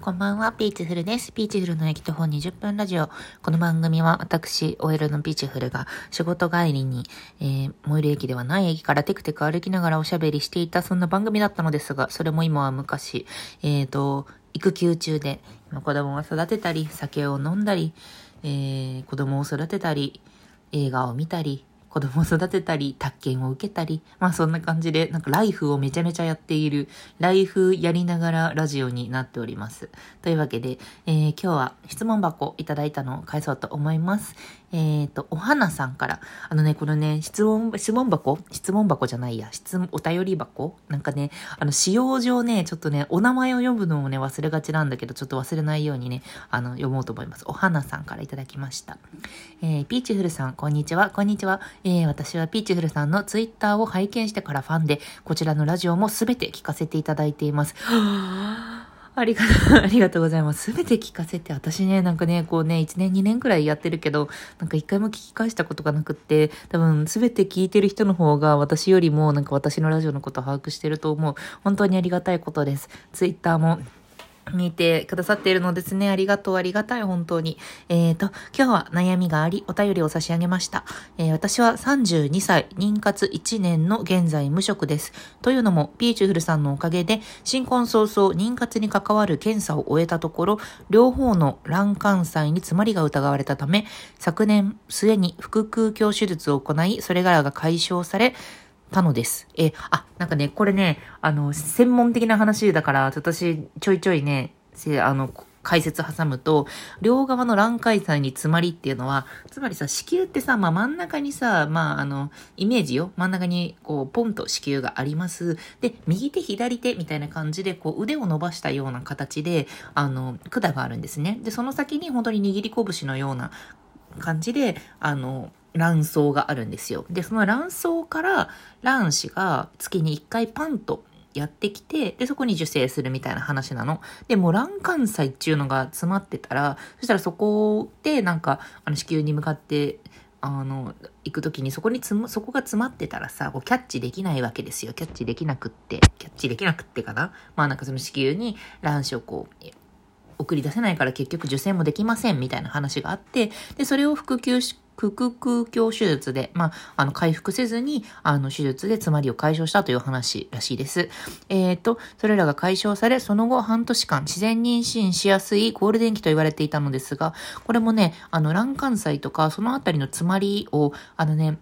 こんばんは、ピーチフルです。ピーチフルの駅徒歩20分ラジオ。この番組は私、OL のピーチフルが仕事帰りに、えー、最寄り駅ではない駅からテクテク歩きながらおしゃべりしていた、そんな番組だったのですが、それも今は昔、えーと、育休中で、今子供を育てたり、酒を飲んだり、えー、子供を育てたり、映画を見たり、子供育てたり、宅建を受けたり、まあそんな感じで、なんかライフをめちゃめちゃやっている、ライフやりながらラジオになっております。というわけで、えー、今日は質問箱いただいたのを返そうと思います。えっ、ー、と、お花さんから、あのね、このね、質問、質問箱？質問箱じゃないや、質問、お便り箱？なんかね、あの、使用上ね、ちょっとね、お名前を読むのもね、忘れがちなんだけど、ちょっと忘れないようにね、あの、読もうと思います。お花さんからいただきました。えー、ピーチフルさん、こんにちは、こんにちは。えー、私はピーチフルさんのツイッターを拝見してからファンで、こちらのラジオもすべて聞かせていただいています。はぁありがとう、ありがとうございます。すべて聞かせて、私ね、なんかね、こうね、1年2年くらいやってるけど、なんか一回も聞き返したことがなくって、多分すべて聞いてる人の方が私よりもなんか私のラジオのことを把握してると思う。本当にありがたいことです。ツイッターも見てくださっているのですね。ありがとう、ありがたい、本当に。えっ、ー、と、今日は悩みがあり、お便りを差し上げました。えー、私は32歳、妊活1年の現在無職です。というのも、ピーチュフルさんのおかげで、新婚早々、妊活に関わる検査を終えたところ、両方の卵管細に詰まりが疑われたため、昨年末に腹腔鏡手術を行い、それらが解消され、たのです。え、あ、なんかね、これね、あの、専門的な話だから、私、ちょいちょいね、あの、解説挟むと、両側の卵解細に詰まりっていうのは、つまりさ、子宮ってさ、まあ真ん中にさ、まああの、イメージよ。真ん中にこう、ポンと子宮があります。で、右手左手みたいな感じで、こう、腕を伸ばしたような形で、あの、管があるんですね。で、その先に本当に握り拳のような感じで、あの、卵巣があるんですよ。で、その卵巣から卵子が月に1回パンとやってきて、で、そこに受精するみたいな話なの。で、もう卵管細っていうのが詰まってたら、そしたらそこでなんか、あの子宮に向かって、あの、行くときにそこにつむ、そこが詰まってたらさ、こうキャッチできないわけですよ。キャッチできなくって。キャッチできなくってかなまあなんかその子宮に卵子をこう、送り出せないから結局受精もできませんみたいな話があって、で、それを腹腔腹腔鏡手術で、まあ、あの、回復せずに、あの、手術で詰まりを解消したという話らしいです。えっ、ー、と、それらが解消され、その後半年間自然妊娠しやすいゴールデン期と言われていたのですが、これもね、あの、卵管細とか、そのあたりの詰まりを、あのね、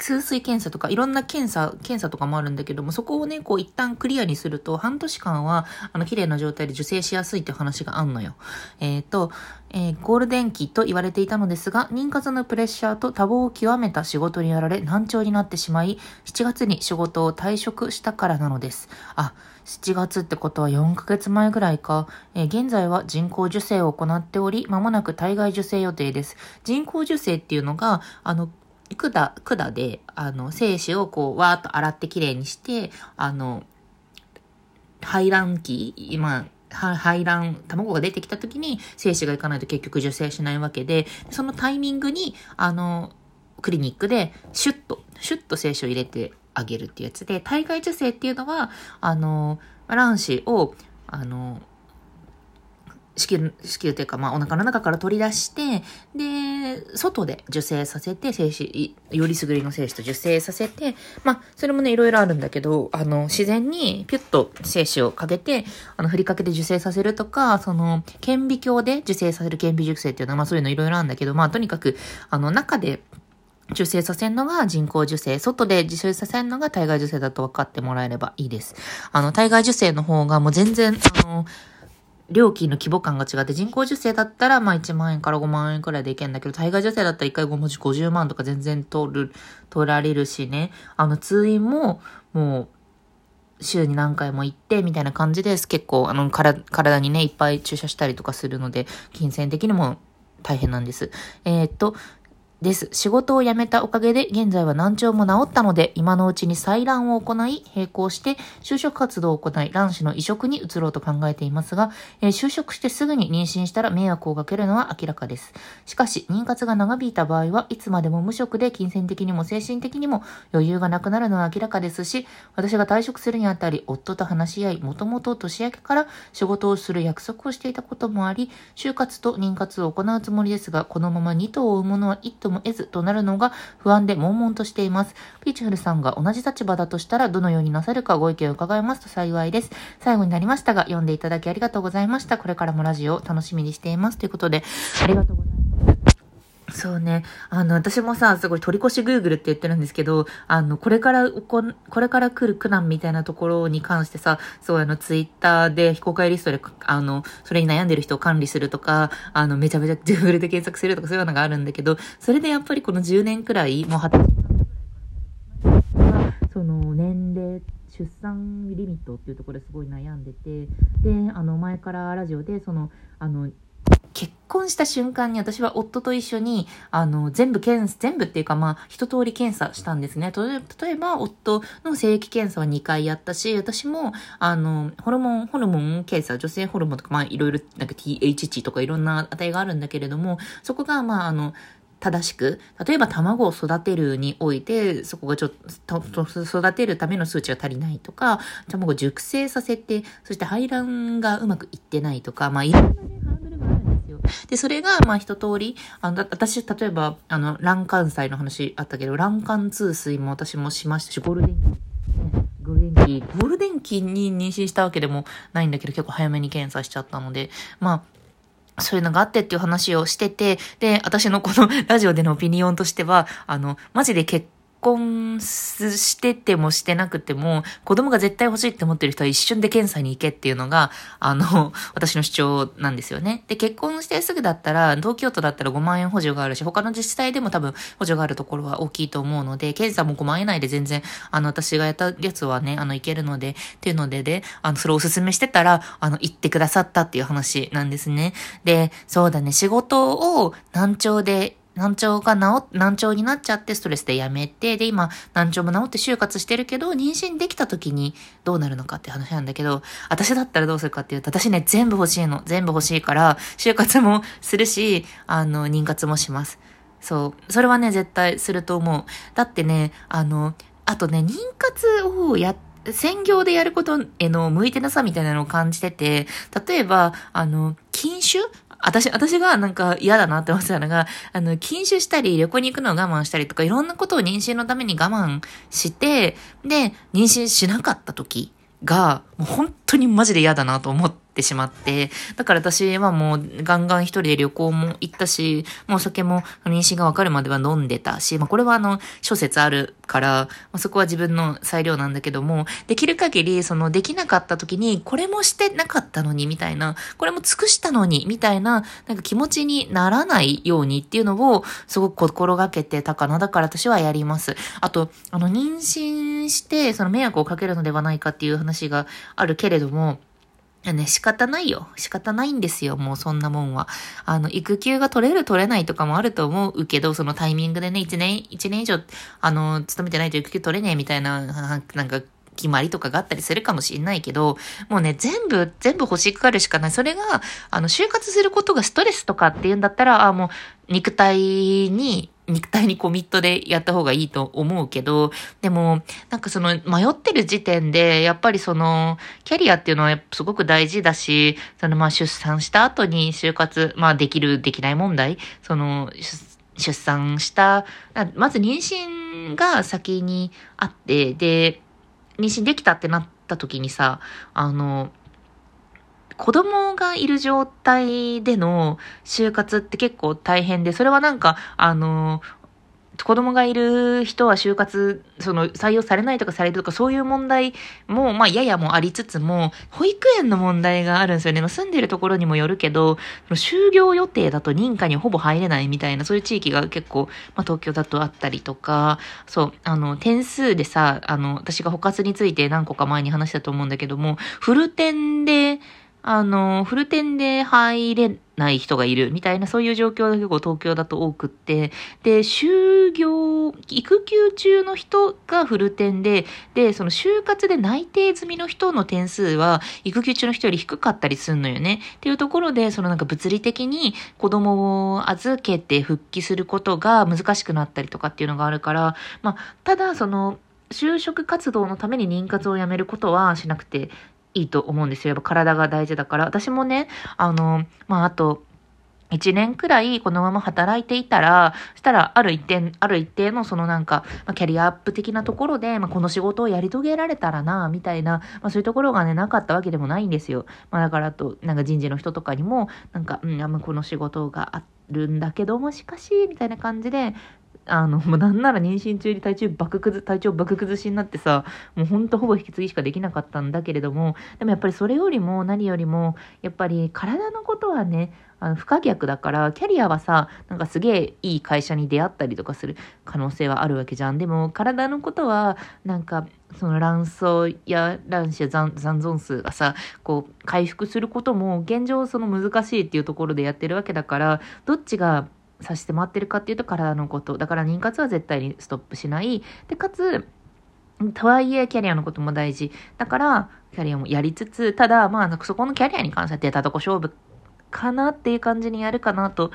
通水検査とかいろんな検査、検査とかもあるんだけども、そこをね、こう一旦クリアにすると、半年間は、あの、綺麗な状態で受精しやすいって話があんのよ。えっ、ー、と、えー、ゴールデン期と言われていたのですが、妊活のプレッシャーと多忙を極めた仕事にやられ、難聴になってしまい、7月に仕事を退職したからなのです。あ、7月ってことは4ヶ月前ぐらいか。えー、現在は人工授精を行っており、間もなく体外受精予定です。人工授精っていうのが、あの、管、管で、あの、精子をこう、わーっと洗ってきれいにして、あの、排卵期、今、排卵、卵が出てきた時に精子がいかないと結局受精しないわけで、そのタイミングに、あの、クリニックでシュッと、シュッと精子を入れてあげるっていうやつで、体外受精っていうのは、あの、卵子を、あの、子宮、子宮というか、まあ、お腹の中から取り出して、で、外で受精させて、精子、よりすぐりの精子と受精させて、まあ、それもね、いろいろあるんだけど、あの、自然にピュッと精子をかけて、あの、振りかけて受精させるとか、その、顕微鏡で受精させる顕微熟成っていうのは、まあ、そういうのいろいろあるんだけど、まあ、とにかく、あの、中で、受精させるのが人工受精、外で受精させるのが体外受精だと分かってもらえればいいです。あの、体外受精の方がもう全然、あの、料金の規模感が違って、人工受精だったら、まあ1万円から5万円くらいでいけんだけど、体外受精だったら1回5文字50万とか全然取る、取られるしね。あの、通院も、もう、週に何回も行って、みたいな感じです。結構、あの、体にね、いっぱい注射したりとかするので、金銭的にも大変なんです。えー、っと、です。仕事を辞めたおかげで現在は難聴も治ったので、今のうちに採卵を行い、並行して就職活動を行い、卵子の移植に移ろうと考えていますが、えー、就職してすぐに妊娠したら迷惑をかけるのは明らかです。しかし、妊活が長引いた場合はいつまでも無職で金銭的にも精神的にも余裕がなくなるのは明らかですし、私が退職するにあたり、夫と話し合い、もともと年明けから仕事をする約束をしていたこともあり、就活と妊活を行うつもりですが、このまま2頭を産むのは1頭も得ずとなるのが不安で悶々としています。ピーチフルさんが同じ立場だとしたらどのようになさるかご意見を伺いますと幸いです。最後になりましたが、読んでいただきありがとうございました。これからもラジオを楽しみにしています。ということで、ありがとうございます。そうね。あの、私もさ、すごい取り越し Google って言ってるんですけど、あの、これからこ、これから来る苦難みたいなところに関してさ、そうあの、ツイッターで非公開リストで、あの、それに悩んでる人を管理するとか、あの、めちゃめちゃ Google で検索するとかそういうのがあるんだけど、それでやっぱりこの10年くらい、もう20歳その、年齢、出産リミットっていうところですごい悩んでて、で、あの、前からラジオで、その、あの、結婚した瞬間に私は夫と一緒に、あの、全部検査、全部っていうかまあ、一通り検査したんですね。例えば、夫の性液検査は2回やったし、私も、あの、ホルモン、ホルモン検査、女性ホルモンとか、まあ、いろいろ、なんか TH 値とかいろんな値があるんだけれども、そこが、まあ、あの、正しく、例えば卵を育てるにおいて、そこがちょっと、育てるための数値が足りないとか、卵を熟成させて、そして排卵がうまくいってないとか、まあいろんなね、で。それが、まあ一通り、あの、私、例えば、あの、卵管剤の話あったけど、卵管通水も私もしましたし、ゴールデンゴールデン期、ゴールデン期に妊娠したわけでもないんだけど、結構早めに検査しちゃったので、まあ、そういうのがあってっていう話をしてて、で、私のこのラジオでのオピニオンとしては、あの、マジで結婚しててもしてなくても、子供が絶対欲しいって思ってる人は一瞬で検査に行けっていうのが、あの、私の主張なんですよね。で、結婚してすぐだったら、東京都だったら5万円補助があるし、他の自治体でも多分補助があるところは大きいと思うので、検査も5万円以内で全然、あの、私がやったやつはね、あの、いけるので、っていうのでで、あの、それをお勧めしてたら、あの、行ってくださったっていう話なんですね。で、そうだね、仕事を難聴で難聴が治、難聴になっちゃってストレスでやめて、で、今、難聴も治って就活してるけど、妊娠できた時にどうなるのかって話なんだけど、私だったらどうするかっていうと、私ね、全部欲しいの。全部欲しいから、就活もするし、あの、妊活もします。そう。それはね、絶対すると思う。だってね、あの、あとね、妊活をや、専業でやることへの向いてなさみたいなのを感じてて、例えば、あの、禁酒？私、私がなんか嫌だなって思ってたのが、あの、禁酒したり、旅行に行くのを我慢したりとか、いろんなことを妊娠のために我慢して、で、妊娠しなかった時が、もう本当にマジで嫌だなと思って、しまって、だから私はもうガンガン一人で旅行も行ったし、もうお酒も妊娠がわかるまでは飲んでたし、まあこれはあの諸説あるから、まあ、そこは自分の裁量なんだけども、できる限りそのできなかった時にこれもしてなかったのにみたいな、これも尽くしたのにみたいな、なんか気持ちにならないようにっていうのをすごく心がけてたかな。だから私はやります。あと、あの妊娠してその迷惑をかけるのではないかっていう話があるけれども、ね、仕方ないよ。仕方ないんですよ。もうそんなもんは。あの、育休が取れる取れないとかもあると思うけど、そのタイミングでね、一年、一年以上、あの、勤めてないと育休取れねえみたいな、なんか、決まりとかがあったりするかもしれないけど、もうね、全部、全部欲しがるしかない。それが、あの、就活することがストレスとかっていうんだったら、あ、もう、肉体に、肉体にコミットでやった方がいいと思うけど、でも、なんかその迷ってる時点で、やっぱりその、キャリアっていうのはすごく大事だし、そのまあ出産した後に就活、まあできる、できない問題、その、出産した、まず妊娠が先にあって、で、妊娠できたってなった時にさ、あの、子供がいる状態での就活って結構大変で、それはなんか、あの、子供がいる人は就活、その採用されないとかされるとかそういう問題も、まあややもありつつも、保育園の問題があるんですよね。まあ、住んでるところにもよるけど、就業予定だと認可にほぼ入れないみたいな、そういう地域が結構、まあ東京だとあったりとか、そう、あの、点数でさ、あの、私が補活について何個か前に話したと思うんだけども、フル点で、あの、フル点で入れない人がいるみたいな、そういう状況が結構東京だと多くって、で、就業、育休中の人がフル点で、で、その就活で内定済みの人の点数は、育休中の人より低かったりするのよね。っていうところで、そのなんか物理的に子供を預けて復帰することが難しくなったりとかっていうのがあるから、まあ、ただ、その、就職活動のために妊活をやめることはしなくていいと思うんですよ。やっぱ体が大事だから。私もね、あの、まあ、あと、一年くらいこのまま働いていたら、したらある一定、ある一定のそのなんか、まあ、キャリアアップ的なところで、まあ、この仕事をやり遂げられたらな、みたいな、まあ、そういうところがね、なかったわけでもないんですよ。まあ、だからと、なんか人事の人とかにも、なんか、うん、あんまこの仕事があるんだけども、しかし、みたいな感じで、あの、もうなんなら妊娠中に体調爆崩、体調爆崩しになってさ、もうほんとほぼ引き継ぎしかできなかったんだけれども、でもやっぱりそれよりも何よりも、やっぱり体のことはね、あの不可逆だから、キャリアはさ、なんかすげえいい会社に出会ったりとかする可能性はあるわけじゃん。でも、体のことは、なんか、その卵巣や卵子や残存数がさ、こう、回復することも、現状その難しいっていうところでやってるわけだから、どっちがさせてもらってるかっていうと体のこと。だから妊活は絶対にストップしない。で、かつ、とはいえキャリアのことも大事。だから、キャリアもやりつつ、ただ、まあ、そこのキャリアに関しては出たとこ勝負かなっていう感じにやるかなと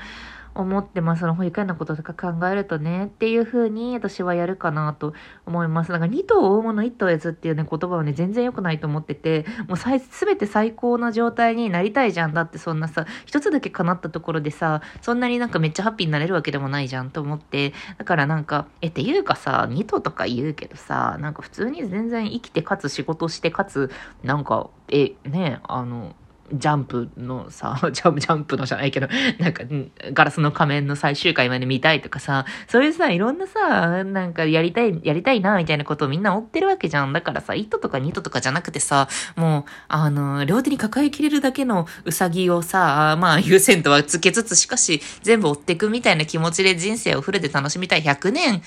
思ってます。その保育園のこととか考えるとね、っていう風に私はやるかなと思います。なんか2頭追うもの1頭やつっていうね、言葉はね、全然良くないと思ってて、もうすべて最高な状態になりたいじゃん。だってそんなさ、一つだけ叶ったところでさ、そんなになんかめっちゃハッピーになれるわけでもないじゃんと思って、だからなんか、え、っていうかさ、2頭とか言うけどさ、なんか普通に全然生きてかつ仕事してかつ、なんか、え、ね、あの、ジャンプのさ、ジャンプ、ジャンプのじゃないけど、なんか、ガラスの仮面の最終回まで見たいとかさ、そういうさ、いろんなさ、なんかやりたい、やりたいな、みたいなことをみんな追ってるわけじゃん。だからさ、1とか2とかじゃなくてさ、もう、あの、両手に抱えきれるだけのうさぎをさ、まあ、優先度はつけつつ、しかし、全部追っていくみたいな気持ちで人生をフルで楽しみたい100年、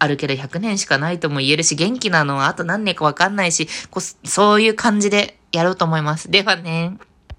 あるけど100年しかないとも言えるし、元気なのはあと何年かわかんないし、こそういう感じでやろうと思います。ではね。